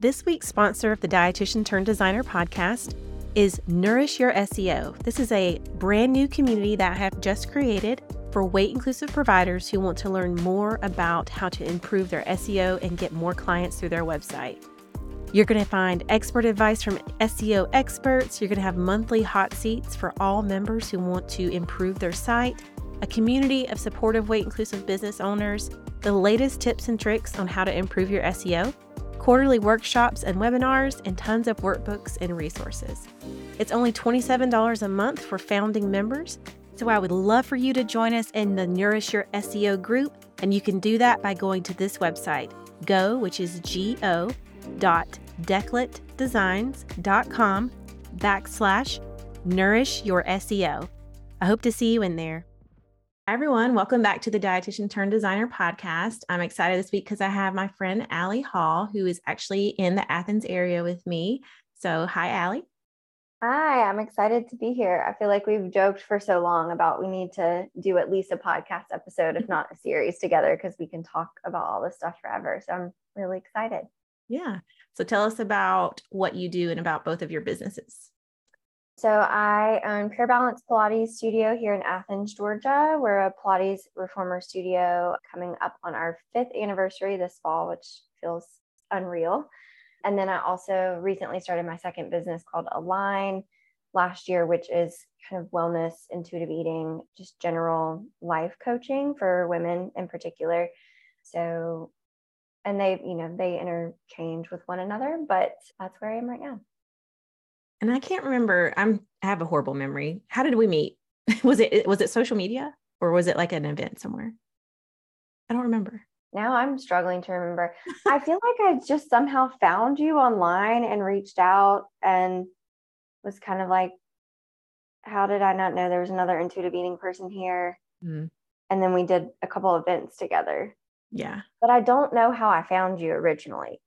This week's sponsor of the Dietitian Turned Designer podcast is Nourish Your SEO. This is a brand new community that I have just created for weight inclusive providers who want to learn more about how to improve their SEO and get more clients through their website. You're going to find expert advice from SEO experts. You're going to have monthly hot seats for all members who want to improve their site, a community of supportive weight inclusive business owners, the latest tips and tricks on how to improve your SEO quarterly workshops and webinars, and tons of workbooks and resources. It's only $27 a month for founding members, so I would love for you to join us in the Nourish Your SEO group, and you can do that by going to this website, go, which is go, dot decletdesigns.com backslash nourish your SEO. I hope to see you in there. Hi, everyone. Welcome back to the Dietitian Turned Designer podcast. I'm excited this week because I have my friend Ali Hall, who is actually in the Athens area with me. So, hi, Ali. Hi, I'm excited to be here. I feel like we've joked for so long about we need to do at least a podcast episode, if not a series together, because we can talk about all this stuff forever. So, I'm really excited. Yeah. So, tell us about what you do and about both of your businesses. So I own Pure Balance Pilates Studio here in Athens, Georgia. We're a Pilates reformer studio coming up on our fifth anniversary this fall, which feels unreal. And then I also recently started my second business called Align last year, which is kind of wellness, intuitive eating, just general life coaching for women in particular. So, and they, you know, they interchange with one another, but that's where I am right now and I can't remember. I'm I have a horrible memory. How did we meet? was it was it social media or was it like an event somewhere? I don't remember. Now I'm struggling to remember. I feel like I just somehow found you online and reached out and was kind of like, how did I not know there was another intuitive eating person here? Mm-hmm. And then we did a couple events together. Yeah. But I don't know how I found you originally.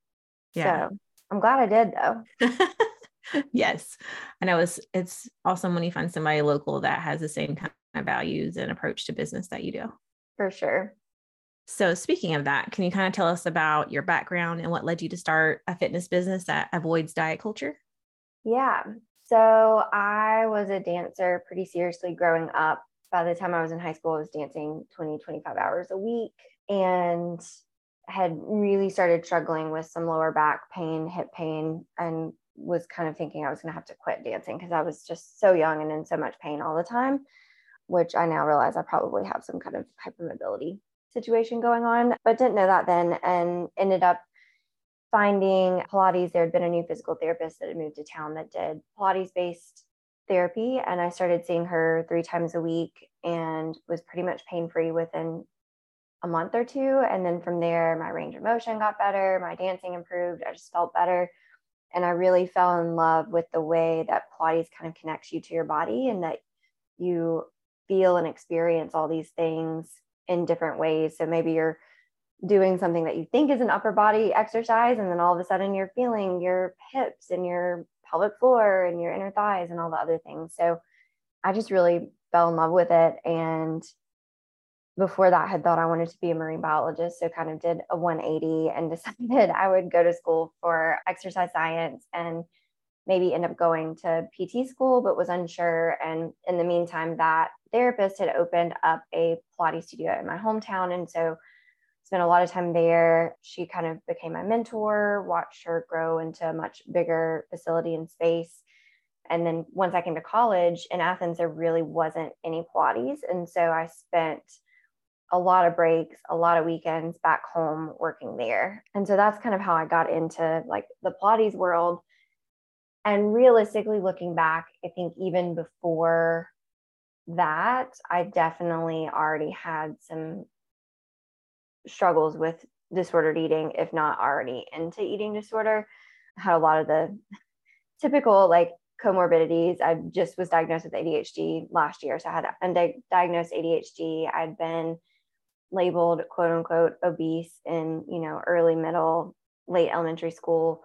Yeah. So I'm glad I did though. yes. I know it's it's awesome when you find somebody local that has the same kind of values and approach to business that you do. For sure. So speaking of that, can you kind of tell us about your background and what led you to start a fitness business that avoids diet culture? Yeah. So I was a dancer pretty seriously growing up. By the time I was in high school, I was dancing 20, 25 hours a week and had really started struggling with some lower back pain, hip pain, and was kind of thinking I was going to have to quit dancing because I was just so young and in so much pain all the time, which I now realize I probably have some kind of hypermobility situation going on, but didn't know that then and ended up finding Pilates. There had been a new physical therapist that had moved to town that did Pilates based therapy. And I started seeing her three times a week and was pretty much pain free within a month or two. And then from there, my range of motion got better, my dancing improved, I just felt better and I really fell in love with the way that Pilates kind of connects you to your body and that you feel and experience all these things in different ways. So maybe you're doing something that you think is an upper body exercise, and then all of a sudden you're feeling your hips and your pelvic floor and your inner thighs and all the other things. So I just really fell in love with it. And before that had thought I wanted to be a marine biologist. So kind of did a 180 and decided I would go to school for exercise science and maybe end up going to PT school, but was unsure. And in the meantime, that therapist had opened up a Pilates studio in my hometown. And so spent a lot of time there. She kind of became my mentor, watched her grow into a much bigger facility and space. And then once I came to college in Athens, there really wasn't any Pilates. And so I spent a lot of breaks, a lot of weekends back home working there. And so that's kind of how I got into like the Pilates world. And realistically, looking back, I think even before that, I definitely already had some struggles with disordered eating, if not already into eating disorder. I had a lot of the typical like comorbidities. I just was diagnosed with ADHD last year. So I had undiagnosed ADHD. I'd been labeled quote unquote obese in you know early middle late elementary school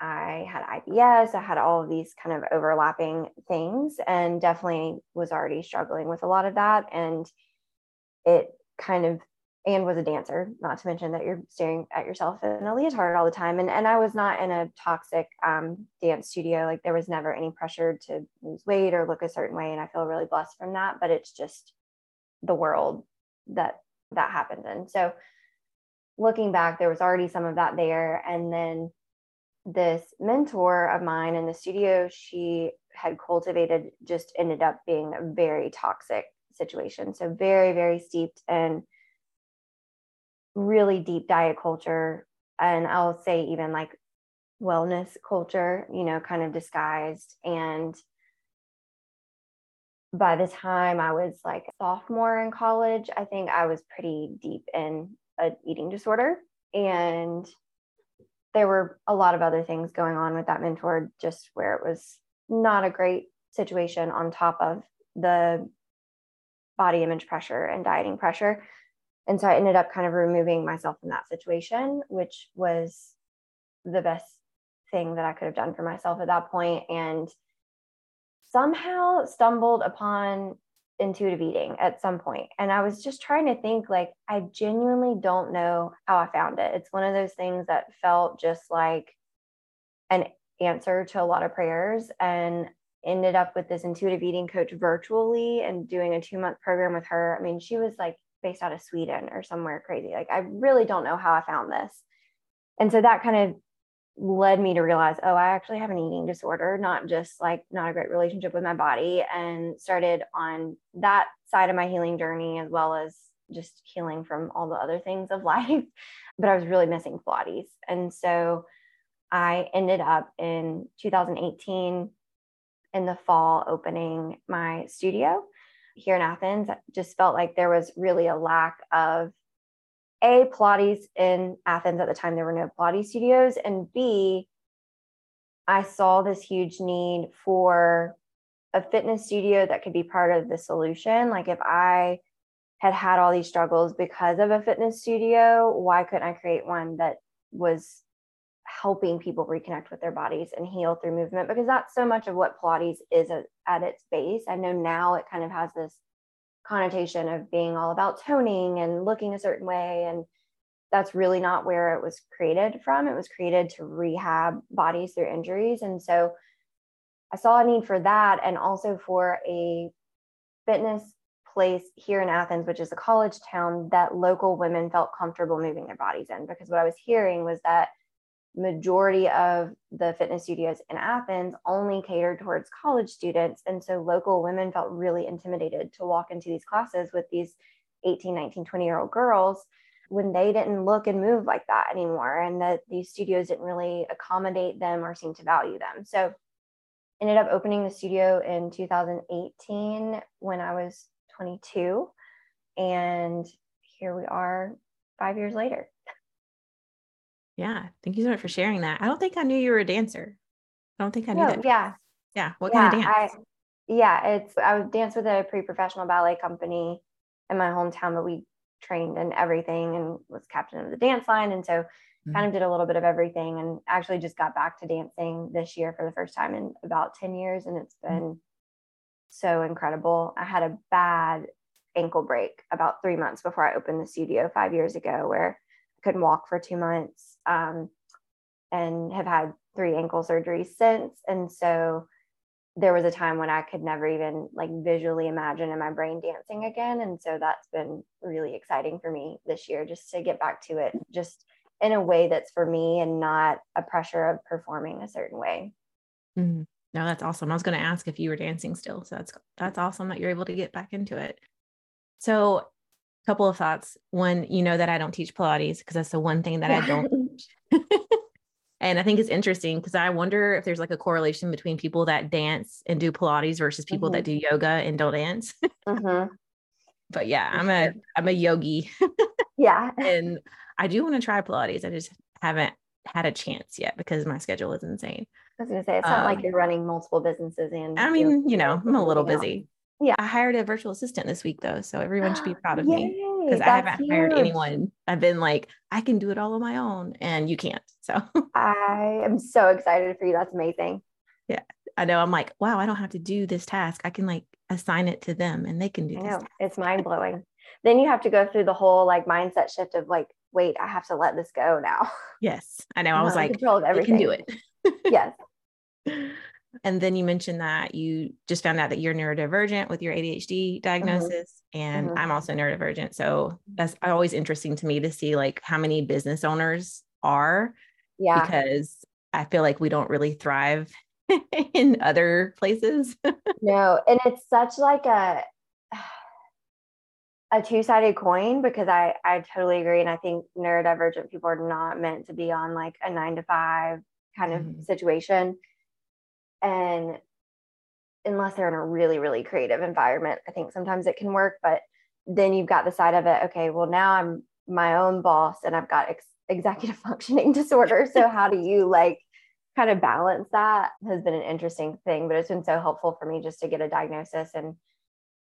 i had ibs i had all of these kind of overlapping things and definitely was already struggling with a lot of that and it kind of and was a dancer, not to mention that you're staring at yourself in a leotard all the time. And, and I was not in a toxic um, dance studio. Like there was never any pressure to lose weight or look a certain way. And I feel really blessed from that, but it's just the world that that happened in. So looking back, there was already some of that there. And then this mentor of mine in the studio, she had cultivated just ended up being a very toxic situation. So very, very steeped in really deep diet culture and I'll say even like wellness culture, you know, kind of disguised. And by the time I was like sophomore in college, I think I was pretty deep in an eating disorder. And there were a lot of other things going on with that mentor, just where it was not a great situation on top of the body image pressure and dieting pressure. And so I ended up kind of removing myself from that situation, which was the best thing that I could have done for myself at that point, and somehow stumbled upon intuitive eating at some. And I was just trying to think, like, I genuinely don't know how I found it. It's one of those things that felt just like an answer to a lot of prayers. And ended up with this intuitive eating coach virtually and doing a two month program with her. I mean, she was like based out of Sweden or somewhere crazy. Like, I really don't know how I found this. And so that kind of led me to realize, oh, I actually have an eating disorder, not just like not a great relationship with my body, and started on that side of my healing journey as well as just healing from all the other things of life. but I was really missing Pilates. And so I ended up in 2018 in the fall opening my studio here in Athens, I just felt like there was really a lack of a Pilates in Athens at the time. There were no Pilates studios, and B, I saw this huge need for a fitness studio that could be part of the solution. Like if I had had all these struggles because of a fitness studio, why couldn't I create one that was helping people reconnect with their bodies and heal through movement because that's so much of what Pilates is at, its base. I know now it kind of has this connotation of being all about toning and looking a certain way. And that's really not where it was created from. It was created to rehab bodies through injuries. And so I saw a need for that and also for a fitness place here in Athens, which is a college town that local women felt comfortable moving their bodies in. Because what I was hearing was that majority of the fitness studios in Athens only catered towards college students. And so local women felt really intimidated to walk into these classes with these 18, 19, 20 year old girls when they didn't look and move like that anymore. And that these studios didn't really accommodate them or seem to value them. So ended up opening the studio in 2018 when I was 22. And here we are five years later. Yeah. Thank you so much for sharing that. I don't think I knew you were a dancer. I don't think I knew no, that. Yeah. Yeah. What yeah, kind of dance? I, yeah. It's, I would dance with a pre professional ballet company in my hometown, but we trained in everything and was captain of the dance line. And so mm-hmm. kind of did a little bit of everything and actually just got back to dancing this year for the first time in about 10 years. And it's mm-hmm. been mm-hmm. so incredible. I had a bad ankle break about three months before I opened the studio five years ago where I couldn't walk for two months um, and have had three ankle surgeries since. And so there was a time when I could never even like visually imagine in my brain dancing again. And so that's been really exciting for me this year just to get back to it, just in a way that's for me and not a pressure of performing a certain way. Mm-hmm. No, that's awesome. I was going to ask if you were dancing still. So that's that's awesome that you're able to get back into it. So a couple of thoughts. One, you know that I don't teach Pilates because that's the one thing that. I don't. and I think it's interesting because I wonder if there's like a correlation between people that dance and do Pilates versus people mm-hmm. that do yoga and don't dance. mm-hmm. But yeah, I'm a I'm a yogi. yeah, and I do want to try Pilates. I just haven't had a chance yet because my schedule is insane. I was gonna say it's not um, like you're running multiple businesses and I mean, you know, I'm a little busy. Yeah. I hired a virtual assistant this week though. So everyone should be proud of Yay, me because I haven't huge. hired anyone. I've been like, I can do it all on my own and you can't. So I am so excited for you. That's amazing. Yeah. I know. I'm like, wow, I don't have to do this task. I can like assign it to them and they can do I know. It's mind blowing. then you have to go through the whole like mindset shift of like, wait, I have to let this go now. Yes. I know. I was like, control of everything. can do it. yes. And then you mentioned that you just found out that you're neurodivergent with your ADHD mm-hmm. diagnosis. Mm-hmm. And mm-hmm. I'm also neurodivergent. So that's always interesting to me to see like how many business owners are. Yeah. Because I feel like we don't really thrive in other places. no. And it's such like a a two-sided coin because I I totally agree. And I think neurodivergent people are not meant to be on like a nine to five kind of mm-hmm. situation and unless they're in a really really creative environment i think sometimes it can work but then you've got the side of it okay well now i'm my own boss and i've got ex- executive functioning disorder. So how do you like kind of balance that has been an interesting thing but it's been so helpful for me just to get a diagnosis and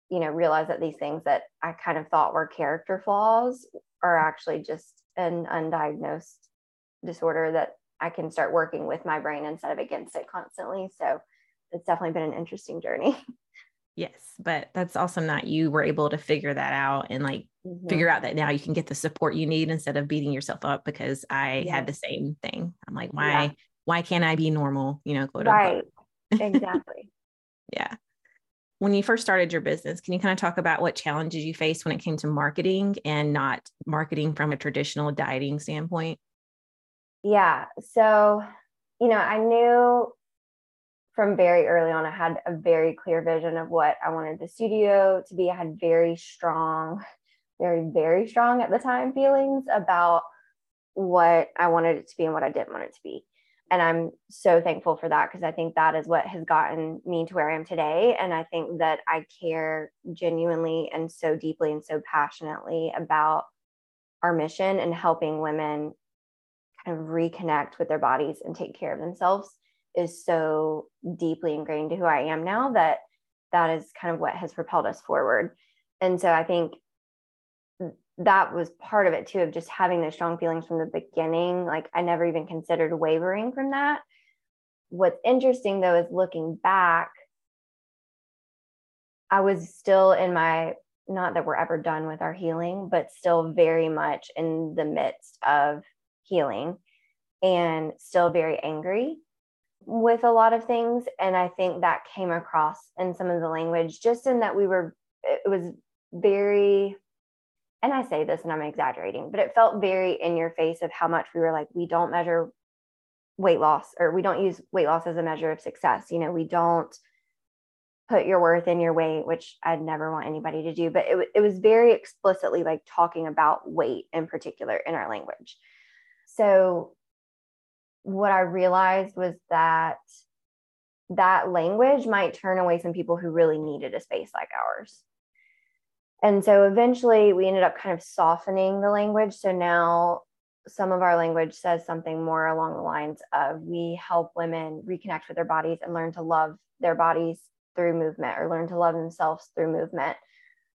you know realize that these things that i kind of thought were character flaws are actually just an undiagnosed disorder that I can start working with my brain instead of against it constantly. So it's definitely been an interesting journey. Yes, but that's awesome that you were able to figure that out and like mm-hmm. figure out that now you can get the support you need instead of beating yourself up because I had the same thing. I'm like, why yeah. why can't I be normal? You know, quote right. exactly. yeah. When you first started your business, can you kind of talk about what challenges you faced when it came to marketing and not marketing from a traditional dieting standpoint? Yeah. So, you know, I knew from very early on, I had a very clear vision of what I wanted the studio to be. I had very strong, very, very strong at the time feelings about what I wanted it to be and what I didn't want it to be. And I'm so thankful for that because I think that is what has gotten me to where I am today. And I think that I care genuinely and so deeply and so passionately about our mission and helping women kind of reconnect with their bodies and take care of themselves is so deeply ingrained to who I am now that that is kind of what has propelled us forward. And so I think that was part of it too of just having those strong feelings from the beginning. Like I never even considered wavering from that. What's interesting though is looking back, I was still in my not that we're ever done with our healing, but still very much in the midst of healing and still very angry with a lot of things. And I think that came across in some of the language, just in that we were, it was very, and I say this and I'm exaggerating, but it felt very in your face of how much we were like, we don't measure weight loss or we don't use weight loss as a measure of success. You know, we don't put your worth in your weight, which I'd never want anybody to do, but it, it was very explicitly like talking about weight in particular in our language. So, what I realized was that that language might turn away some people who really needed a space like ours. And so eventually we ended up kind of softening the language. So now some of our language says something more along the lines of we help women reconnect with their bodies and learn to love their bodies through movement or learn to love themselves through movement.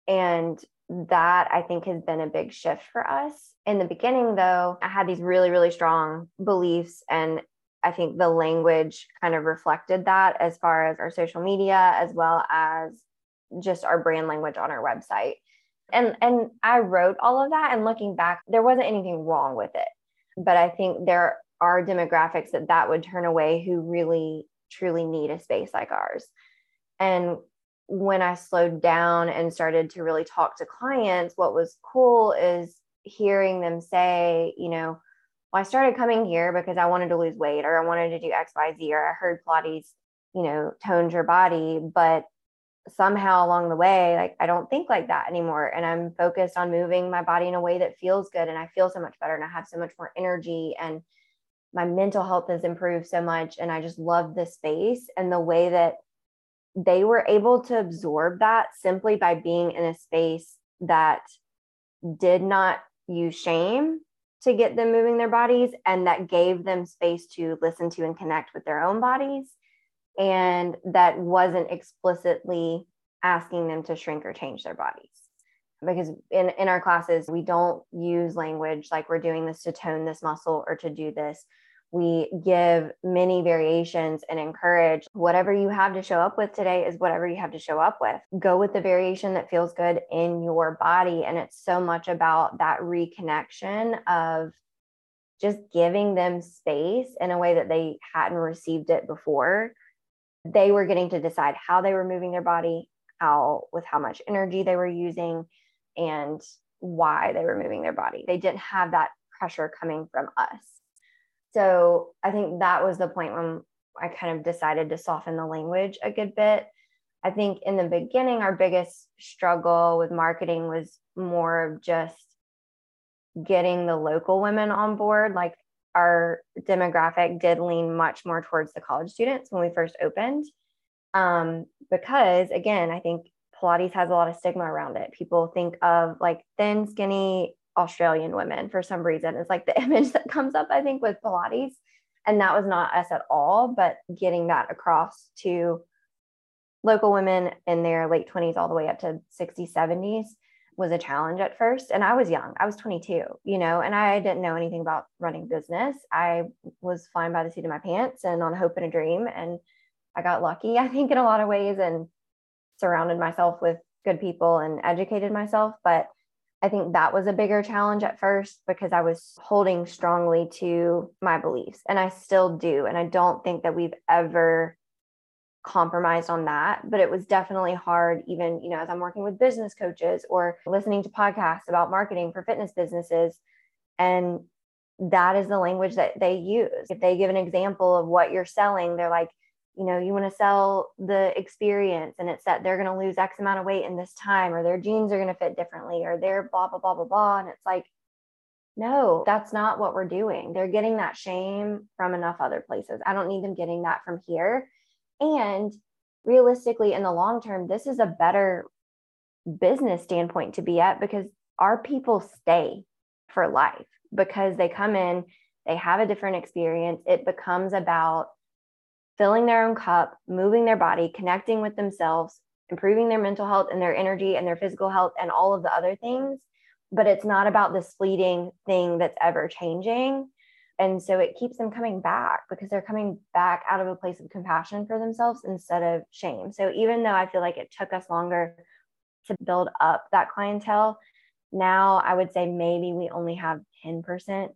And that I think has been a big shift for us. In the beginning, though, I had these really, really strong beliefs. And I think the language kind of reflected that as far as our social media, as well as just our brand language on our website. And, and I wrote all of that. And looking back, there wasn't anything wrong with it. But I think there are demographics that that would turn away who really, truly need a space like ours. And when I slowed down and started to really talk to clients, what was cool is hearing them say, you know, well, I started coming here because I wanted to lose weight or I wanted to do X, Y, Z, or I heard Pilates, you know, tones your body. But somehow along the way, like I don't think like that anymore. And I'm focused on moving my body in a way that feels good. And I feel so much better and I have so much more energy and my mental health has improved so much. And I just love this space and the way that they were able to absorb that simply by being in a space that did not use shame to get them moving their bodies and that gave them space to listen to and connect with their own bodies and that wasn't explicitly asking them to shrink or change their bodies. Because in, in our classes we don't use language like we're doing this to tone this muscle or to do this We give many variations and encourage whatever you have to show up with today is whatever you have to show up with. Go with the variation that feels good in your body. And it's so much about that reconnection of just giving them space in a way that they hadn't received it before. They were getting to decide how they were moving their body, how with how much energy they were using, and why they were moving their body. They didn't have that pressure coming from us. So I think that was the point when I kind of decided to soften the language a good bit. I think in the beginning, our biggest struggle with marketing was more of just getting the local women on board. Like our demographic did lean much more towards the college students when we first opened. Um, because again, I think Pilates has a lot of stigma around it. People think of like thin, skinny Australian women for some reason. It's like the image that comes up, I think, with Pilates. And that was not us at all, but getting that across to local women in their late 20s all the way up to 60s, 70s was a challenge at first. And I was young, I was 22, you know, and I didn't know anything about running business. I was flying by the seat of my pants and on hope and a dream. And I got lucky, I think, in a lot of ways and surrounded myself with good people and educated myself. But I think that was a bigger challenge at first because I was holding strongly to my beliefs and I still do. And I don't think that we've ever compromised on that but it was definitely hard even you know as i'm working with business coaches or listening to podcasts about marketing for fitness businesses and that is the language that they use if they give an example of what you're selling they're like you know you want to sell the experience and it's that they're going to lose x amount of weight in this time or their jeans are going to fit differently or they're blah blah blah blah blah and it's like no that's not what we're doing. They're getting that shame from enough other places. I don't need them getting that from here. And realistically, in the long term, this is a better business standpoint to be at because our people stay for life because they come in, they have a different experience. It becomes about filling their own cup, moving their body, connecting with themselves, improving their mental health and their energy and their physical health and all of the other things. But it's not about this fleeting thing that's ever changing and so it keeps them coming back because they're coming back out of a place of compassion for themselves instead of shame. So even though I feel like it took us longer to build up that clientele, now I would say maybe we only have 10%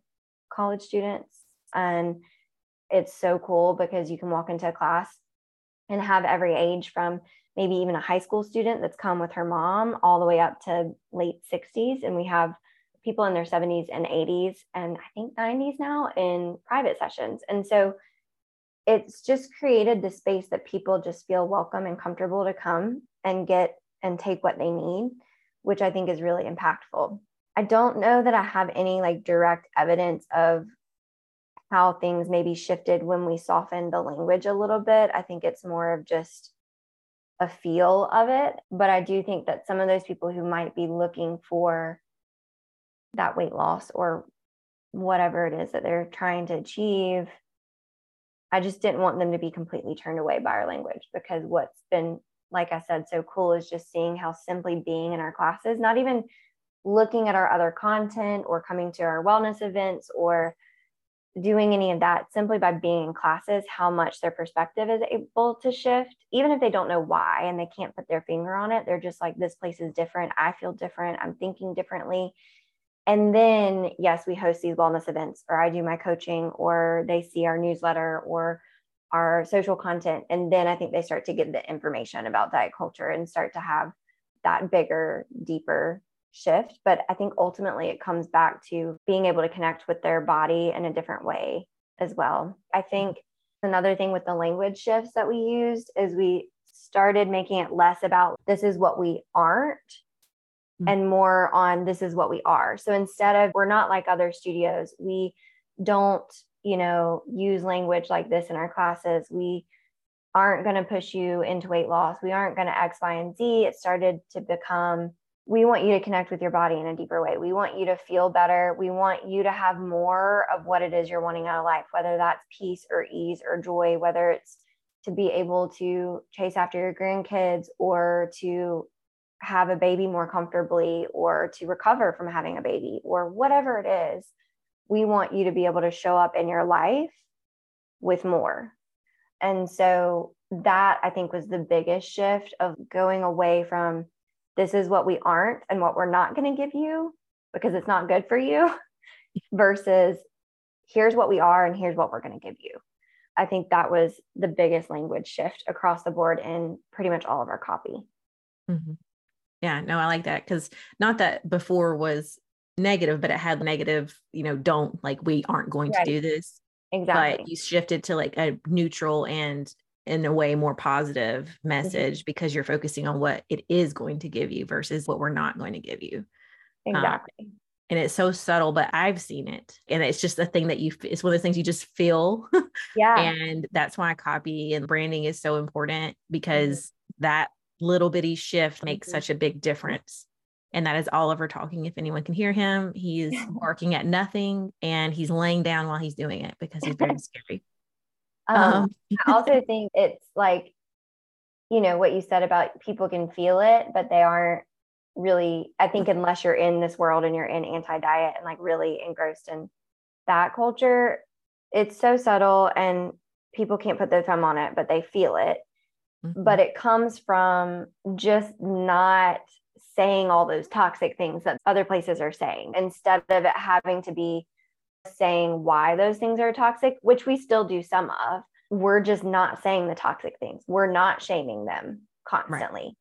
college students. And it's so cool because you can walk into a class and have every age from maybe even a high school student that's come with her mom all the way up to late 60s. And we have people in their 70s and 80s and I think 90s now in private sessions. And so it's just created the space that people just feel welcome and comfortable to come and get and take what they need, which I think is really impactful. I don't know that I have any like direct evidence of how things maybe shifted when we softened the language a little bit. I think it's more of just a feel of it. But I do think that some of those people who might be looking for that weight loss or whatever it is that they're trying to achieve. I just didn't want them to be completely turned away by our language because what's been, like I said, so cool is just seeing how simply being in our classes, not even looking at our other content or coming to our wellness events or doing any of that simply by being in classes, how much their perspective is able to shift, even if they don't know why and they can't put their finger on it. They're just like, this place is different. I feel different. I'm thinking differently. And then, yes, we host these wellness events, or I do my coaching, or they see our newsletter or our social content. And then I think they start to get the information about diet culture and start to have that bigger, deeper shift. But I think ultimately it comes back to being able to connect with their body in a different way as well. I think another thing with the language shifts that we used is we started making it less about this is what we aren't Mm-hmm. and more on this is what we are. So instead of we're not like other studios, we don't, you know, use language like this in our classes. We aren't going to push you into weight loss. We aren't going to X, Y, and Z. It started to become we want you to connect with your body in a deeper way. We want you to feel better. We want you to have more of what it is you're wanting out of life, whether that's peace or ease or joy, whether it's to be able to chase after your grandkids or to have a baby more comfortably or to recover from having a baby or whatever it is, we want you to be able to show up in your life with more. And so that I think was the biggest shift of going away from this is what we aren't and what we're not going to give you because it's not good for you versus here's what we are and here's what we're going to give you. I think that was the biggest language shift across the board in pretty much all of our copy. Mm-hmm. Yeah, no, I like that because not that before was negative, but it had negative, you know, don't like we aren't going right. to do this. Exactly. But you shifted to like a neutral and in a way more positive mm-hmm. message mm-hmm. because you're focusing on what it is going to give you versus what we're not going to give you. Um, exactly. Um, and it's so subtle, but I've seen it. And it's just a thing that you, it's one of those things you just feel. Yeah. and that's why copy and branding is so important because mm-hmm. that little bitty shift makes mm-hmm. such a big difference. And that is Oliver talking. If anyone can hear him, he's barking at nothing and he's laying down while he's doing it because he's very scary. Um, um, I also think it's like, you know, what you said about people can feel it, but they aren't really, I think, unless you're in this world and you're in anti diet and like really engrossed in that culture, it's so subtle and people can't put their thumb on it, but they feel it. Mm-hmm. But it comes from just not saying all those toxic things that other places are saying instead of it having to be saying why those things are toxic, which we still do some of. We're just not saying the toxic things. We're not shaming them constantly. Right.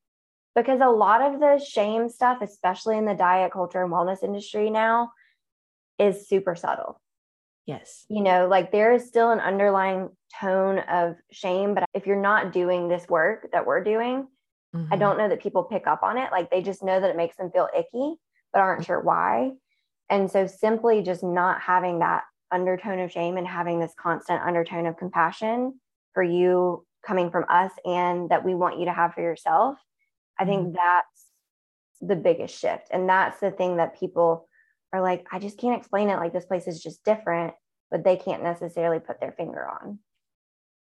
Because a lot of the shame stuff, especially in the diet culture and wellness industry now, is super subtle. Yes. You know, like there is still an underlying tone of shame, but if you're not doing this work that we're doing, mm-hmm. I don't know that people pick up on it. Like they just know that it makes them feel icky, but aren't sure why. And so simply just not having that undertone of shame and having this constant undertone of compassion for you coming from us and that we want you to have for yourself, I think mm-hmm. that's the biggest shift. And that's the thing that people are like, I just can't explain it. Like this place is just different, but they can't necessarily put their finger on.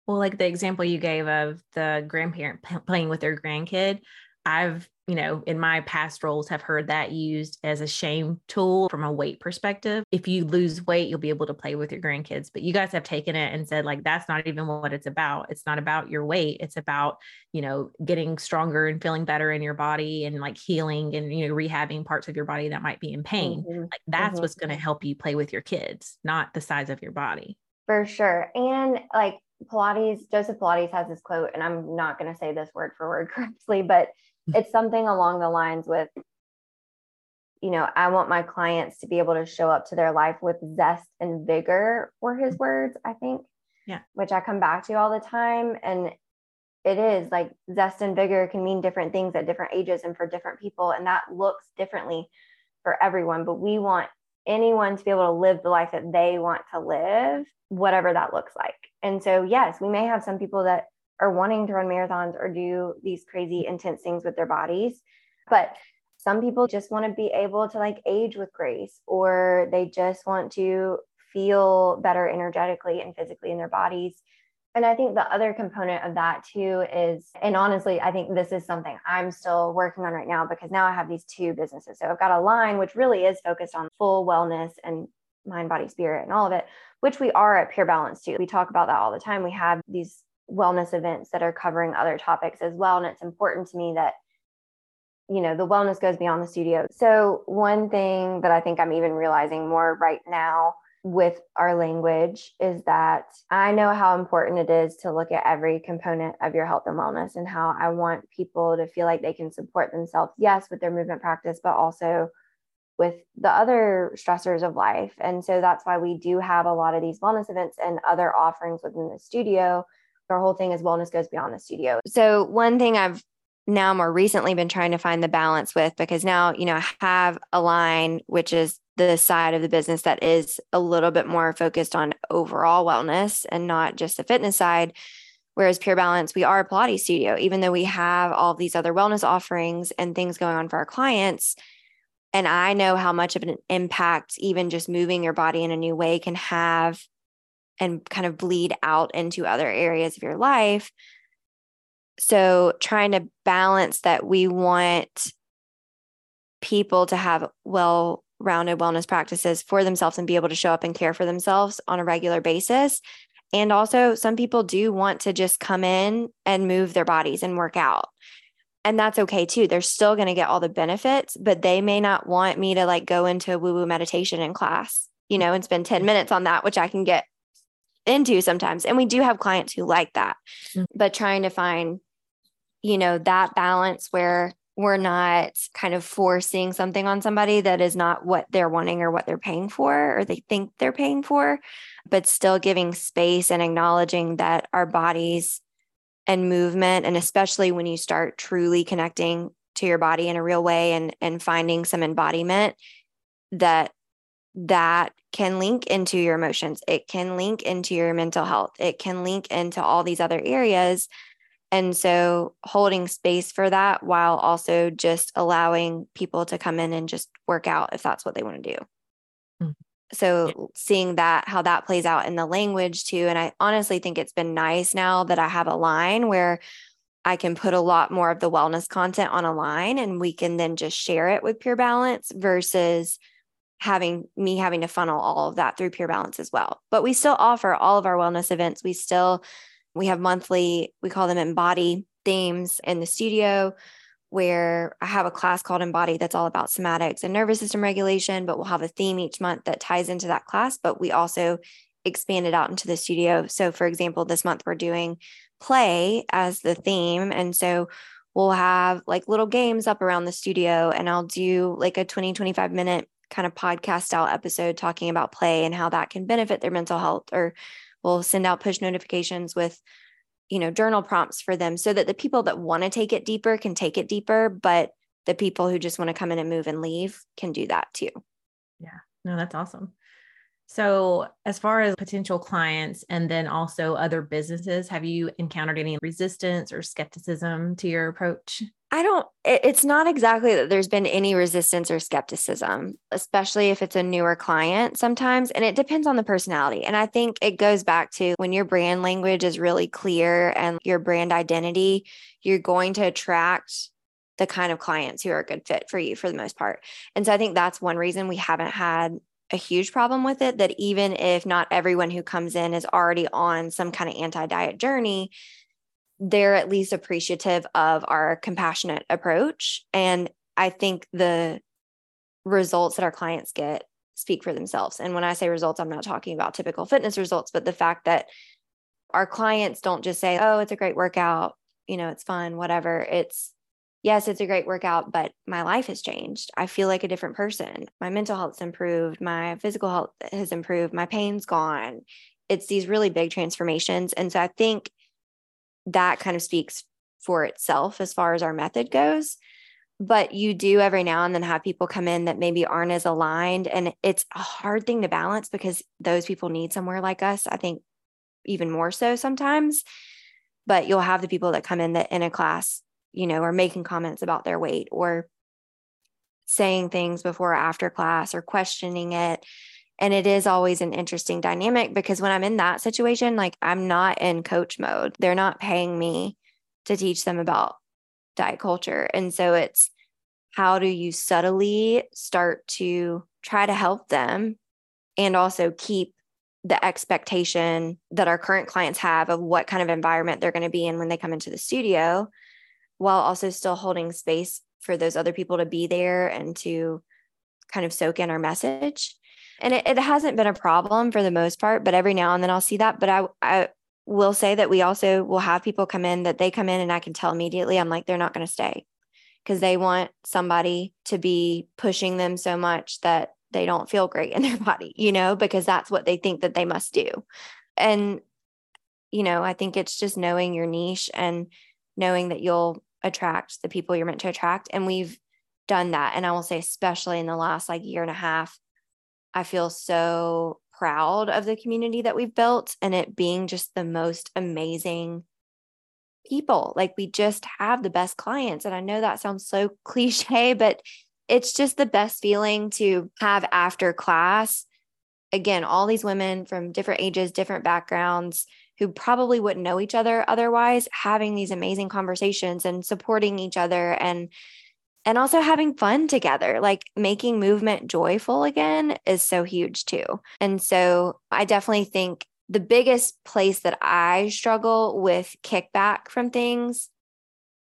Well, like the example you gave of the grandparent p- playing with their grandkid, I've, you know, in my past roles have heard that used as a shame tool from a weight perspective. If you lose weight, you'll be able to play with your grandkids. But you guys have taken it and said, like, that's not even what it's about. It's not about your weight. It's about, you know, getting stronger and feeling better in your body and like healing and, you know, rehabbing parts of your body that might be in pain. Mm-hmm. Like, that's mm-hmm. what's going to help you play with your kids, not the size of your body. For sure. And like, Pilates, Joseph Pilates has this quote, and I'm not going to say this word for word correctly, but it's something along the lines with you know i want my clients to be able to show up to their life with zest and vigor were his mm-hmm. words i think yeah. which i come back to all the time. And it is like zest and vigor can mean different things at different ages and for different people and that looks differently for everyone. But we want anyone to be able to live the life that they want to live whatever that looks like. And so yes we may have some people that are wanting to run marathons or do these crazy intense things with their bodies. But some people just want to be able to like age with grace or they just want to feel better energetically and physically in their bodies. And I think the other component of that too is, and honestly, I think this is something I'm still working on right now because now I have these two businesses. So I've got Align which really is focused on full wellness and mind, body, spirit, and all of it, which we are at Pure Balance too. We talk about that all the time. We have these wellness events that are covering other topics as well. And it's important to me that, you know, the wellness goes beyond the studio. So, one thing that I think I'm even realizing more right now with our language is that I know how important it is to look at every component of your health and wellness and how I want people to feel like they can support themselves, yes, with their movement practice, but also with the other stressors of life. And so that's why we do have a lot of these wellness events and other offerings within the studio our whole thing is wellness goes beyond the studio. So one thing I've now more recently been trying to find the balance with because now, you know, I have Align which is the side of the business that is a little bit more focused on overall wellness and not just the fitness side. Whereas Pure Balance, we are a Pilates studio, even though we have all these other wellness offerings and things going on for our clients. And I know how much of an impact even just moving your body in a new way can have and kind of bleed out into other areas of your life. So, trying to balance that we want people to have well rounded wellness practices for themselves and be able to show up and care for themselves on a regular basis And also, some people do want to just come in and move their bodies and work out. And that's okay too. They're still going to get all the benefits, but they may not want me to like go into woo woo meditation in class, you know, and spend 10 minutes on that, which I can get into sometimes. And we do have clients who like that, mm-hmm. but trying to find, you know, that balance where we're not kind of forcing something on somebody that is not what they're wanting or what they're paying for or they think they're paying for, but still giving space and acknowledging that our bodies and movement, and especially when you start truly connecting to your body in a real way and, and finding some embodiment, that that can link into your emotions. It can link into your mental health. It can link into all these other areas. And so holding space for that while also just allowing people to come in and just work out if that's what they want to do. Mm-hmm. So seeing that, how that plays out in the language too. And I honestly think it's been nice now that I have Align where I can put a lot more of the wellness content on Align and we can then just share it with Pure Balance versus having me having to funnel all of that through Pure Balance as well. But we still offer all of our wellness events. We still we have monthly, we call them embody themes in the studio where I have a class called Embody that's all about somatics and nervous system regulation, but we'll have a theme each month that ties into that class. But we also expand it out into the studio. So, for example, this month we're doing play as the theme. And so we'll have like little games up around the studio, and I'll do like a 20, 25 minute kind of podcast style episode talking about play and how that can benefit their mental health or we'll send out push notifications with you know journal prompts for them so that the people that want to take it deeper can take it deeper but the people who just want to come in and move and leave can do that too. Yeah. No that's awesome. So, as far as potential clients and then also other businesses, have you encountered any resistance or skepticism to your approach? I don't, it's not exactly that there's been any resistance or skepticism, especially if it's a newer client sometimes. And it depends on the personality. And I think it goes back to when your brand language is really clear and your brand identity, you're going to attract the kind of clients who are a good fit for you for the most part. And so I think that's one reason we haven't had a huge problem with it that even if not everyone who comes in is already on some kind of anti diet journey, they're at least appreciative of our compassionate approach. And I think the results that our clients get speak for themselves. And when I say results, I'm not talking about typical fitness results, but the fact that our clients don't just say, oh, it's a great workout, you know, it's fun, whatever. It's yes, it's a great workout, but my life has changed. I feel like a different person. My mental health's improved. My physical health has improved. My pain's gone. It's these really big transformations. And so I think that kind of speaks for itself as far as our method goes. But you do every now and then have people come in that maybe aren't as aligned. And it's a hard thing to balance because those people need somewhere like us. I think even more so sometimes. But you'll have the people that come in that in a class you know, or making comments about their weight or saying things before or after class or questioning it. And it is always an interesting dynamic because when I'm in that situation, like I'm not in coach mode. They're not paying me to teach them about diet culture. And so it's how do you subtly start to try to help them and also keep the expectation that our current clients have of what kind of environment they're going to be in when they come into the studio while also still holding space for those other people to be there and to kind of soak in our message. And it, it hasn't been a problem for the most part, but every now and then I'll see that. But I, I will say that we also will have people come in that they come in and I can tell immediately, I'm like, they're not going to stay because they want somebody to be pushing them so much that they don't feel great in their body, you know, because that's what they think that they must do. And, you know, I think it's just knowing your niche and knowing that you'll attract the people you're meant to attract. And we've done that. And I will say, especially in the last like year and a half, I feel so proud of the community that we've built and it being just the most amazing people. Like we just have the best clients. And I know that sounds so cliche, but it's just the best feeling to have after class. Again, all these women from different ages, different backgrounds, who probably wouldn't know each other otherwise having these amazing conversations and supporting each other and and also having fun together like making movement joyful again is so huge too and so i definitely think the biggest place that I struggle with kickback from things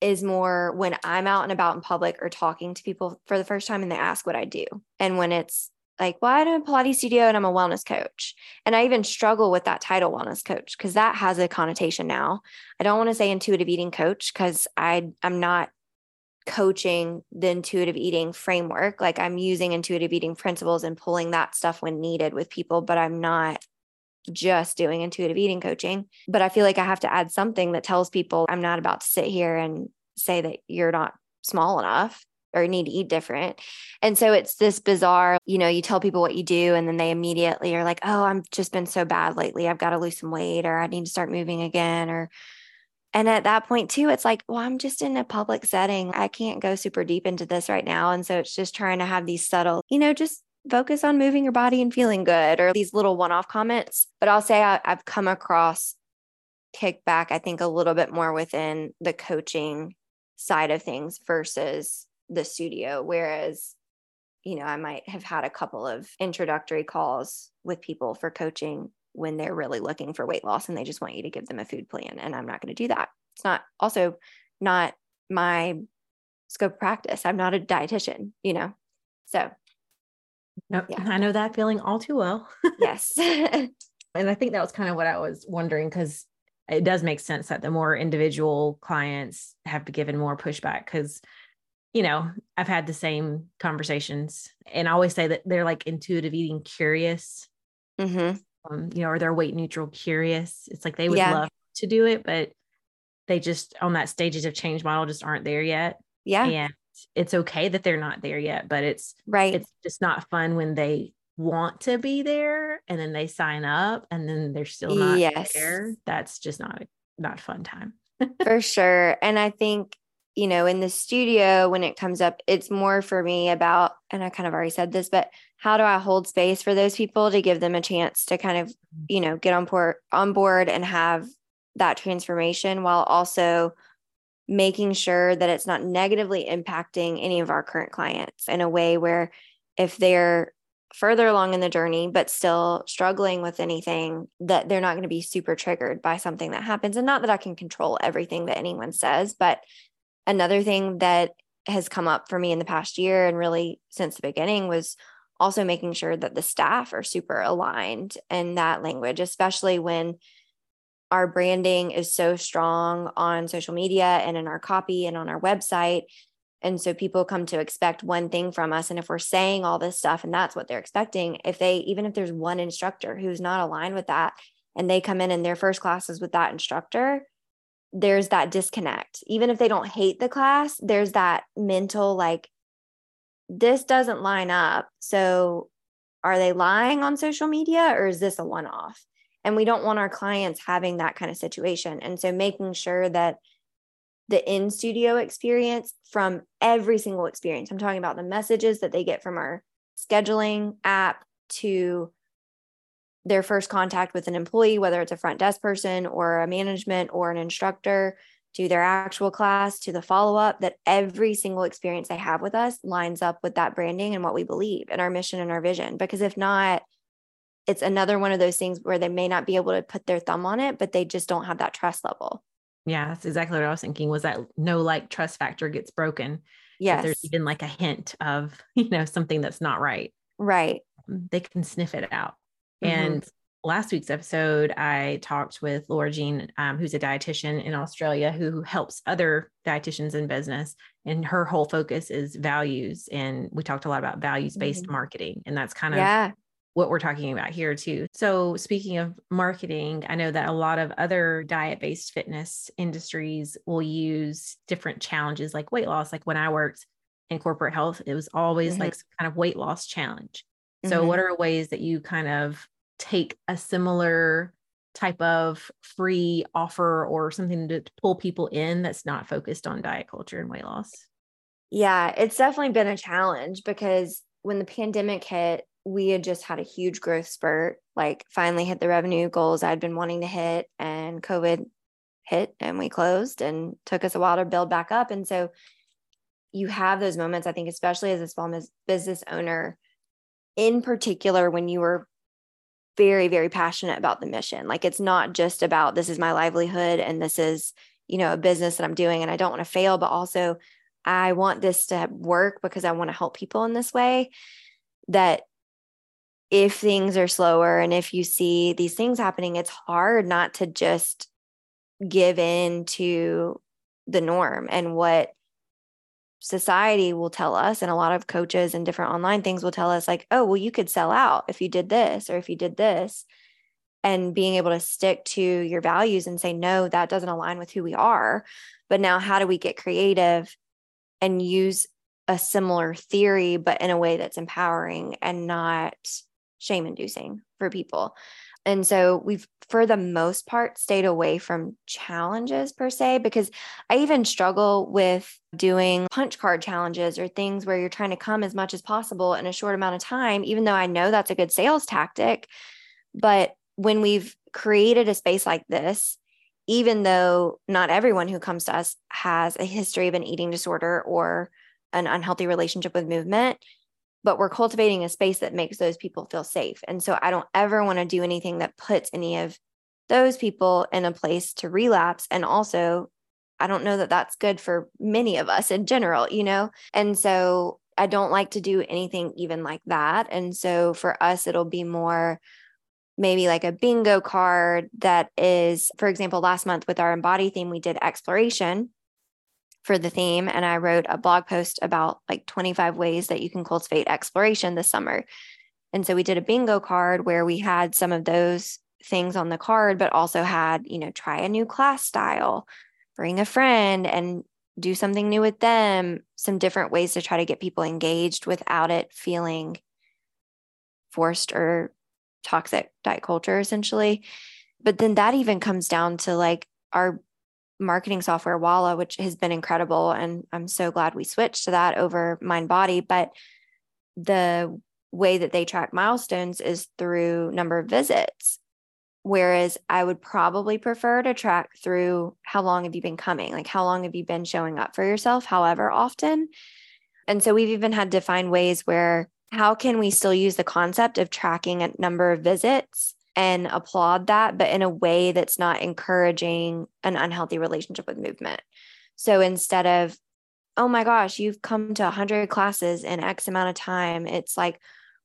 is more when I'm out and about in public or talking to people for the first time and they ask what I do. And when it's like, well, I'm a Pilates studio and I'm a wellness coach. And I even struggle with that title wellness coach because that has a connotation now. I don't want to say intuitive eating coach because I I'm not coaching the intuitive eating framework. Like I'm using intuitive eating principles and pulling that stuff when needed with people, but I'm not just doing intuitive eating coaching. But I feel like I have to add something that tells people I'm not about to sit here and say that you're not small enough or need to eat different. And so it's this bizarre, you know, you tell people what you do and then they immediately are like, "Oh, I've just been so bad lately. I've got to lose some weight or I need to start moving again or and at that point too, it's like, well, I'm just in a public setting. I can't go super deep into this right now. And so it's just trying to have these subtle, you know, just focus on moving your body and feeling good or these little one-off comments. But I'll say I, I've come across kickback, I think a little bit more within the coaching side of things versus the studio. Whereas, you know, I might have had a couple of introductory calls with people for coaching when they're really looking for weight loss and they just want you to give them a food plan. And I'm not going to do that. It's not also not my scope of practice. I'm not a dietitian, you know? So, nope, yeah. I know that feeling all too well. yes. and I think that was kind of what I was wondering because it does make sense that the more individual clients have given more pushback because you know i've had the same conversations and i always say that they're like intuitive eating curious mm-hmm. Um, you know or they're weight neutral curious. It's like they would yeah. love to do it but they just on that stages of change model just aren't there yet. Yeah. And it's okay that they're not there yet but it's right. it's just not fun when they want to be there and then they sign up and then they're still not yes. there. That's just not not fun time. For sure. And i think you know in the studio when it comes up it's more for me about and i kind of already said this but how do i hold space for those people to give them a chance to kind of you know get on board on board and have that transformation while also making sure that it's not negatively impacting any of our current clients in a way where if they're further along in the journey, but still struggling with anything, that they're not going to be super triggered by something that happens. And not that I can control everything that anyone says, but another thing that has come up for me in the past year and really since the beginning was also making sure that the staff are super aligned in that language, especially when our branding is so strong on social media and in our copy and on our website and so people come to expect one thing from us. And if we're saying all this stuff and that's what they're expecting, if they, even if there's one instructor who's not aligned with that and they come in in their first classes with that instructor, there's that disconnect. Even if they don't hate the class, there's that mental like, this doesn't line up. So are they lying on social media or is this a one off? And we don't want our clients having that kind of situation. And so making sure that the in studio experience from every single experience. I'm talking about the messages that they get from our scheduling app to their first contact with an employee, whether it's a front desk person or a management or an instructor, to their actual class, to the follow up, that every single experience they have with us lines up with that branding and what we believe and our mission and our vision. Because if not, it's another one of those things where they may not be able to put their thumb on it, but they just don't have that trust level. Yeah, that's exactly what I was thinking was that no like trust factor gets broken. Yes. There's even like a hint of, you know, something that's not right. Right. They can sniff it out. Mm-hmm. And last week's episode, I talked with Laura Jean, um, who's a dietitian in Australia who helps other dietitians in business. And her whole focus is values. And we talked a lot about values based mm-hmm. marketing. And that's kind of yeah what we're talking about here too. So speaking of marketing, I know that a lot of other diet-based fitness industries will use different challenges like weight loss. Like when I worked in corporate health, it was always mm-hmm. like some kind of weight loss challenge. So mm-hmm. what are ways that you kind of take a similar type of free offer or something to pull people in that's not focused on diet culture and weight loss? Yeah, it's definitely been a challenge because when the pandemic hit, we had just had a huge growth spurt, like finally hit the revenue goals I'd been wanting to hit, and COVID hit and we closed and took us a while to build back up. And so you have those moments, I think, especially as a small business owner, in particular, when you were very, very passionate about the mission. Like it's not just about this is my livelihood and this is, you know, a business that I'm doing and I don't want to fail, but also I want this to work because I want to help people in this way. That if things are slower and if you see these things happening, it's hard not to just give in to the norm and what society will tell us and a lot of coaches and different online things will tell us like oh well you could sell out if you did this or if you did this and being able to stick to your values and say no that doesn't align with who we are. But now how do we get creative and use a similar theory but in a way that's empowering and not shame inducing for people and so we've, for the most part, stayed away from challenges per se, because I even struggle with doing punch card challenges or things where you're trying to come as much as possible in a short amount of time, even though I know that's a good sales tactic. But when we've created a space like this, even though not everyone who comes to us has a history of an eating disorder or an unhealthy relationship with movement, but we're cultivating a space that makes those people feel safe. And so I don't ever want to do anything that puts any of those people in a place to relapse. And also, I don't know that that's good for many of us in general, you know? And so I don't like to do anything even like that. And so for us, it'll be more maybe like a bingo card that is, for example, last month with our embody theme, we did exploration for the theme and I wrote a blog post about like 25 ways that you can cultivate exploration this summer. And so we did a bingo card where we had some of those things on the card, but also had, you know, try a new class style, bring a friend and do something new with them, some different ways to try to get people engaged without it feeling forced or toxic diet culture essentially. But then that even comes down to like our marketing software Walla, which has been incredible. And I'm so glad we switched to that over Mind Body. But the way that they track milestones is through number of visits. Whereas I would probably prefer to track through how long have you been coming? Like, how long have you been showing up for yourself, however often? And so we've even had to find ways where how can we still use the concept of tracking a number of visits and applaud that, but in a way that's not encouraging an unhealthy relationship with movement. So instead of, oh my gosh, you've come to 100 classes in X amount of time, it's like,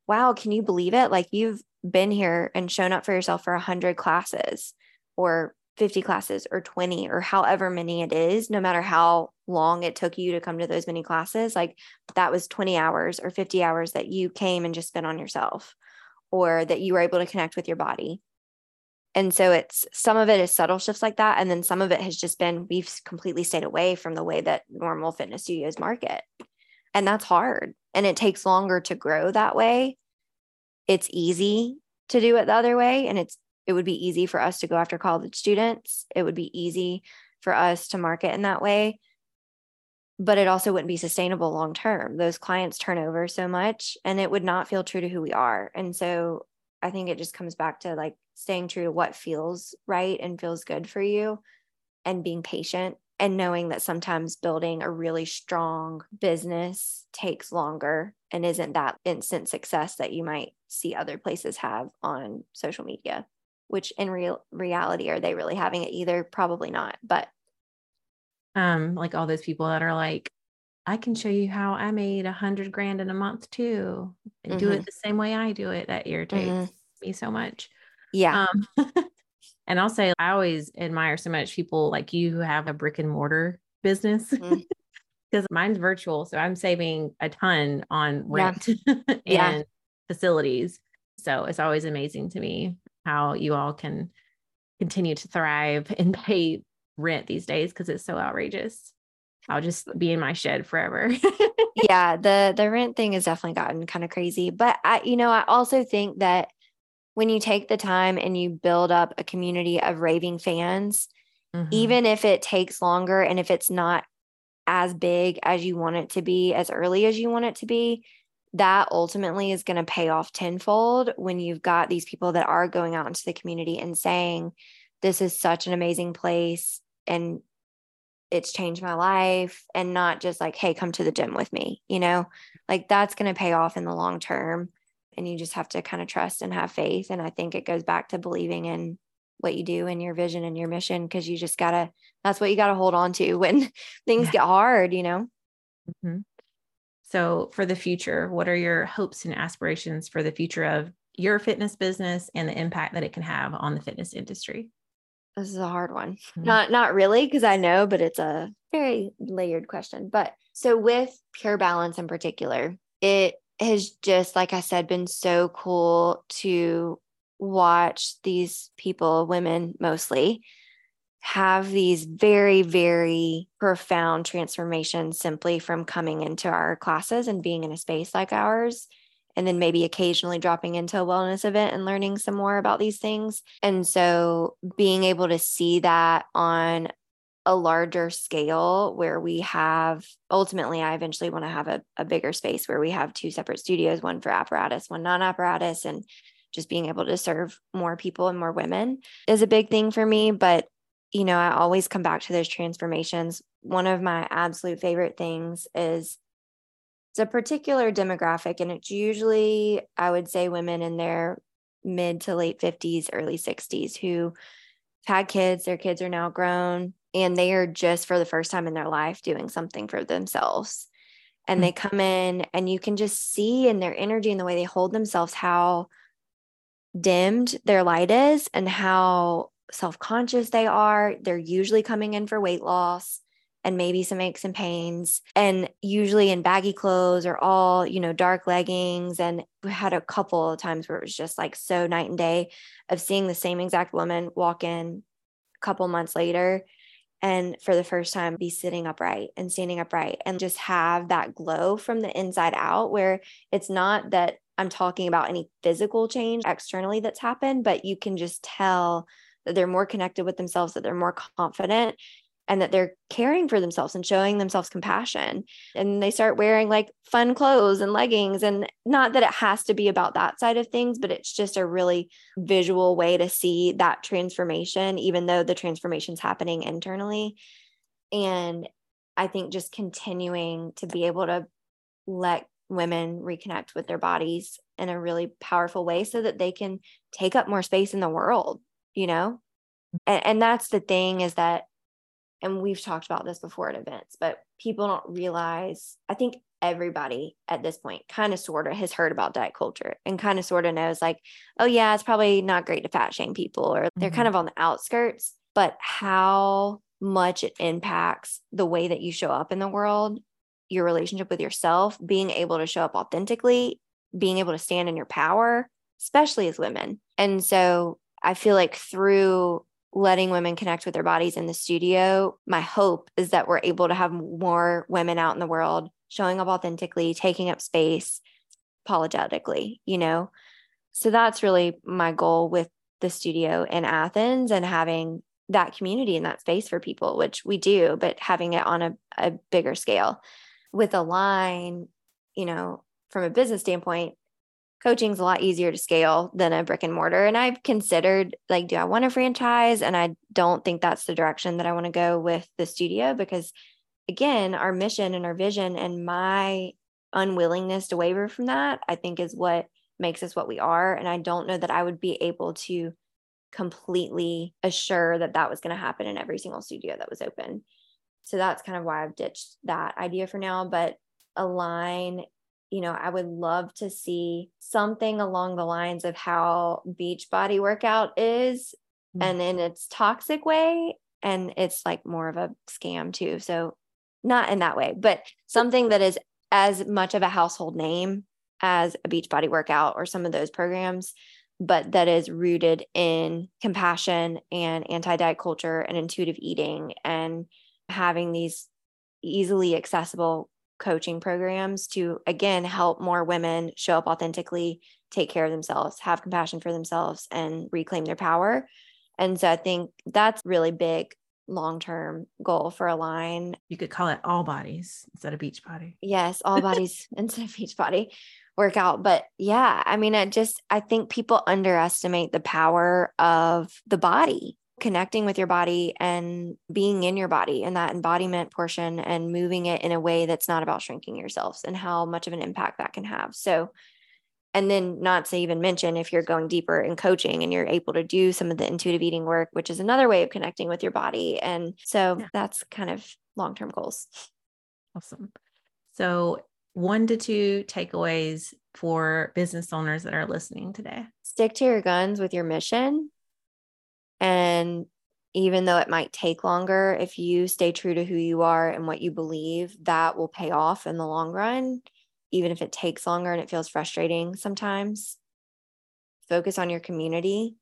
wow, can you believe it? Like you've been here and shown up for yourself for 100 classes or 50 classes or 20 or however many it is, no matter how long it took you to come to those many classes, like that was 20 hours or 50 hours that you came and just spent on yourself or that you were able to connect with your body. And so it's some of it is subtle shifts like that. And then some of it has just been we've completely stayed away from the way that normal fitness studios market. And that's hard. And it takes longer to grow that way. It's easy to do it the other way. And it's it would be easy for us to go after college students. It would be easy for us to market in that way but it also wouldn't be sustainable long term. Those clients turn over so much and it would not feel true to who we are. And so I think it just comes back to like staying true to what feels right and feels good for you and being patient and knowing that sometimes building a really strong business takes longer and isn't that instant success that you might see other places have on social media which in real reality are they really having it either probably not but um like all those people that are like i can show you how i made a hundred grand in a month too and mm-hmm. do it mm-hmm. the same way i do it that irritates mm-hmm. me so much yeah um, and i'll say i always admire so much people like you who have a brick and mortar business because mm-hmm. mine's virtual so i'm saving a ton on rent yeah. and yeah. facilities so it's always amazing to me how you all can continue to thrive and pay rent these days because it's so outrageous. I'll just be in my shed forever. yeah, the the rent thing has definitely gotten kind of crazy, but I you know, I also think that when you take the time and you build up a community of raving fans, mm-hmm. even if it takes longer and if it's not as big as you want it to be as early as you want it to be, that ultimately is going to pay off tenfold when you've got these people that are going out into the community and saying, This is such an amazing place and it's changed my life and not just like hey come to the gym with me you know like that's going to pay off in the long term and you just have to kind of trust and have faith. And I think it goes back to believing in what you do and your vision and your mission because you just gotta that's what you gotta hold on to when things yeah. get hard you know mm-hmm. so for the future what are your hopes and aspirations for the future of your fitness business and the impact that it can have on the fitness industry this is a hard one mm-hmm. not not really because i know but it's a very layered question but so with pure balance in particular it has just like i said been so cool to watch these people, women mostly, have these very, very profound transformations simply from coming into our classes and being in a space like ours. And then maybe occasionally dropping into a wellness event and learning some more about these things. And so being able to see that on a larger scale where we have ultimately i eventually want to have a, a bigger space where we have two separate studios one for apparatus one non-apparatus and just being able to serve more people and more women is a big thing for me. But, you know, I always come back to those transformations. One of my absolute favorite things is it's a particular demographic, and it's usually, I would say, women in their mid to late 50s, early 60s who had kids, their kids are now grown, and they are just for the first time in their life doing something for themselves. And they mm. come in, and you can just see in their energy and the way they hold themselves how dimmed their light is and how self conscious they are. They're usually coming in for weight loss and maybe some aches and pains, and usually in baggy clothes or all, you know, dark leggings. And we had a couple of times where it was just like so night and day of seeing the same exact woman walk in a couple months later and for the first time be sitting upright and standing upright and just have that glow from the inside out where it's not that I'm talking about any physical change externally that's happened, but you can just tell that they're more connected with themselves, that they're more confident, and that they're caring for themselves and showing themselves compassion. And they start wearing like fun clothes and leggings. And not that it has to be about that side of things, but it's just a really visual way to see that transformation, even though the transformation's happening internally. And I think just continuing to be able to let women reconnect with their bodies in a really powerful way so that they can take up more space in the world, you know? And, and that's the thing is that, and we've talked about this before at events, but people don't realize, I think everybody at this point kind of sort of has heard about diet culture and kind of sort of knows like, oh, yeah, it's probably not great to fat shame people or they're mm-hmm. kind of on the outskirts, but how much it impacts the way that you show up in the world your relationship with yourself, being able to show up authentically, being able to stand in your power, especially as women. And so I feel like through letting women connect with their bodies in the studio, my hope is that we're able to have more women out in the world showing up authentically, taking up space apologetically, you know? So that's really my goal with the studio in Athens and having that community and that space for people, which we do, but having it on a, a bigger scale with Align, you know, from a business standpoint, coaching is a lot easier to scale than a brick and mortar. And I've considered like, do I want a franchise? And I don't think that's the direction that I want to go with the studio because, again, our mission and our vision and my unwillingness to waver from that, I think is what makes us what we are. And I don't know that I would be able to completely assure that that was going to happen in every single studio that was open. So that's kind of why I've ditched that idea for now. But Align, you know, I would love to see something along the lines of how Beachbody workout is mm-hmm. and in its toxic way. And it's like more of a scam too. So not in that way, but something that is as much of a household name as a Beachbody workout or some of those programs but that is rooted in compassion and anti diet culture and intuitive eating and having these easily accessible coaching programs to again help more women show up authentically take care of themselves have compassion for themselves and reclaim their power. And so i think that's really big long-term goal for Align. you could call it all bodies instead of beach body. Yes all bodies instead of beach body workout. But yeah i mean i just i think people underestimate the power of the body connecting with your body and being in your body and that embodiment portion and moving it in a way that's not about shrinking yourselves and how much of an impact that can have. So And then, not to even mention, if you're going deeper in coaching and you're able to do some of the intuitive eating work, which is another way of connecting with your body. And so yeah. that's kind of long term goals. Awesome. So, one to two takeaways for business owners that are listening today? Stick to your guns with your mission. And even though it might take longer, if you stay true to who you are and what you believe, that will pay off in the long run, even if it takes longer and it feels frustrating sometimes. Focus on your community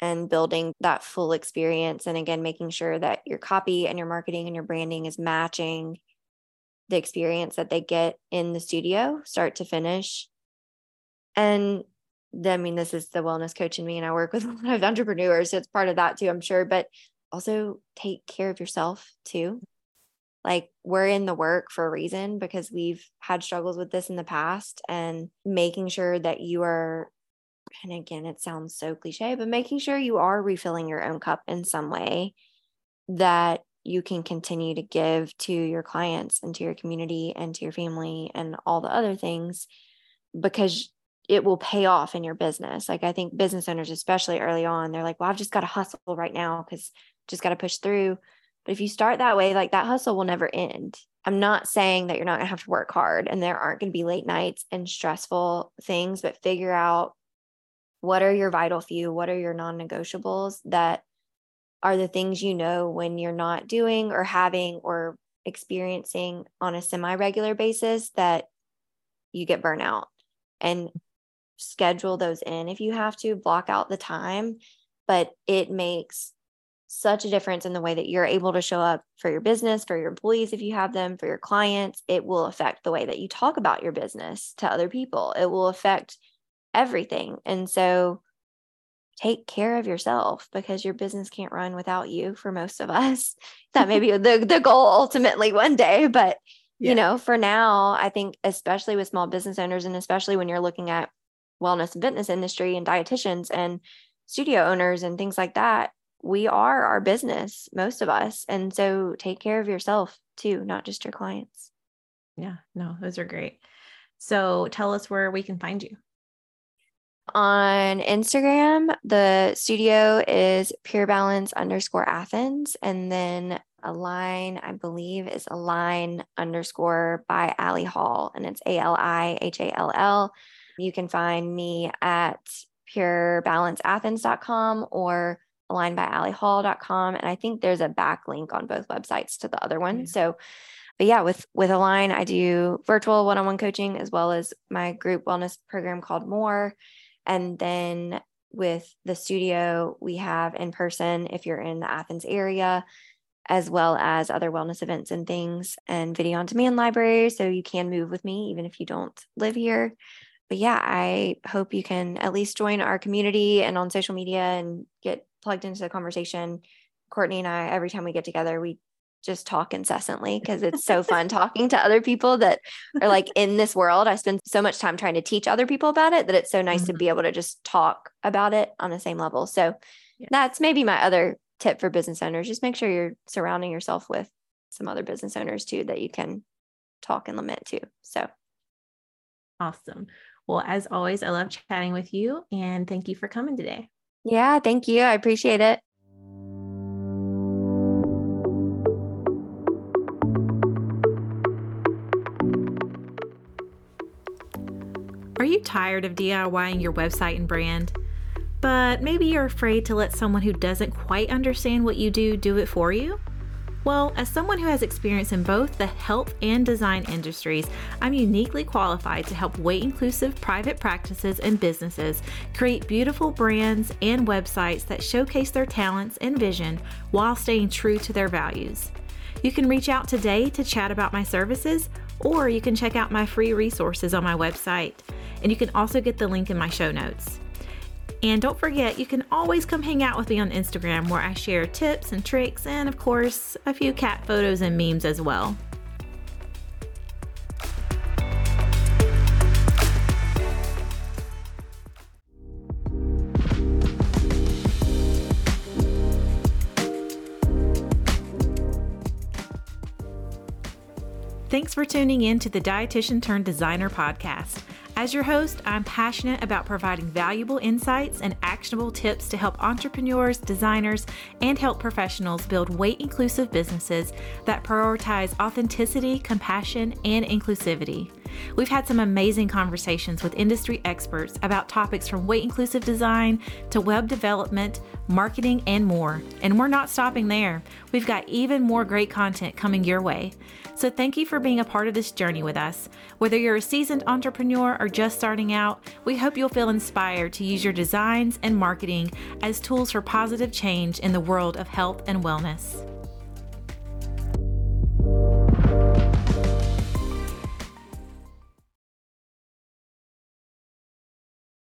and building that full experience. And again, making sure that your copy and your marketing and your branding is matching the experience that they get in the studio, start to finish. And I mean, this is the wellness coach in me, and I work with a lot of entrepreneurs. So it's part of that too, I'm sure. But also take care of yourself too. Like we're in the work for a reason because we've had struggles with this in the past and making sure that you are, and again, it sounds so cliche, but making sure you are refilling your own cup in some way that you can continue to give to your clients and to your community and to your family and all the other things because it will pay off in your business. Like I think business owners, especially early on, they're like, well, I've just got to hustle right now because just got to push through. But if you start that way, like that hustle will never end. I'm not saying that you're not going to have to work hard and there aren't going to be late nights and stressful things, but figure out what are your vital few, what are your non negotiables that are the things you know when you're not doing or having or experiencing on a semi regular basis that you get burnout and schedule those in if you have to block out the time but it makes such a difference in the way that you're able to show up for your business for your employees if you have them for your clients. It will affect the way that you talk about your business to other people. It will affect everything. And so take care of yourself because your business can't run without you for most of us. That may be the, the goal ultimately one day but yeah. you know for now i think especially with small business owners and especially when you're looking at wellness and fitness industry and dietitians and studio owners and things like that we are our business most of us. And so take care of yourself too not just your clients. Yeah no those are great. So tell us where we can find you. On instagram the studio is pure balance underscore athens and then Align i believe is Align underscore by ali hall and it's a-l-i-h-a-l-l you can find me at purebalanceathens.com or alignbyalihall.com. And I think there's a backlink on both websites to the other one. So, but yeah, with with Align, I do virtual one-on-one coaching as well as my group wellness program called More. And then with the studio, we have in person if you're in the Athens area, as well as other wellness events and things, and video on demand library. So you can move with me even if you don't live here but yeah, I hope you can at least join our community and on social media and get plugged into the conversation. Courtney and I, every time we get together, we just talk incessantly because it's so fun talking to other people that are like in this world. I spend so much time trying to teach other people about it that it's so nice mm-hmm. to be able to just talk about it on the same level. So yeah. that's maybe my other tip for business owners. Just make sure you're surrounding yourself with some other business owners too that you can talk and lament to. So awesome. Well, as always, I love chatting with you and thank you for coming today. Yeah, thank you. I appreciate it. Are you tired of DIYing your website and brand? But maybe you're afraid to let someone who doesn't quite understand what you do do it for you? Well, as someone who has experience in both the health and design industries, I'm uniquely qualified to help weight inclusive private practices and businesses create beautiful brands and websites that showcase their talents and vision while staying true to their values. You can reach out today to chat about my services, or you can check out my free resources on my website. And you can also get the link in my show notes. And don't forget, you can always come hang out with me on Instagram where I share tips and tricks and, of course, a few cat photos and memes as well. Thanks for tuning in to the Dietitian Turned Designer podcast. As your host, I'm passionate about providing valuable insights and actionable tips to help entrepreneurs, designers, and health professionals build weight inclusive businesses that prioritize authenticity, compassion, and inclusivity. We've had some amazing conversations with industry experts about topics from weight inclusive design to web development, marketing, and more. And we're not stopping there. We've got even more great content coming your way. So thank you for being a part of this journey with us. Whether you're a seasoned entrepreneur or just starting out, we hope you'll feel inspired to use your designs and marketing as tools for positive change in the world of health and wellness.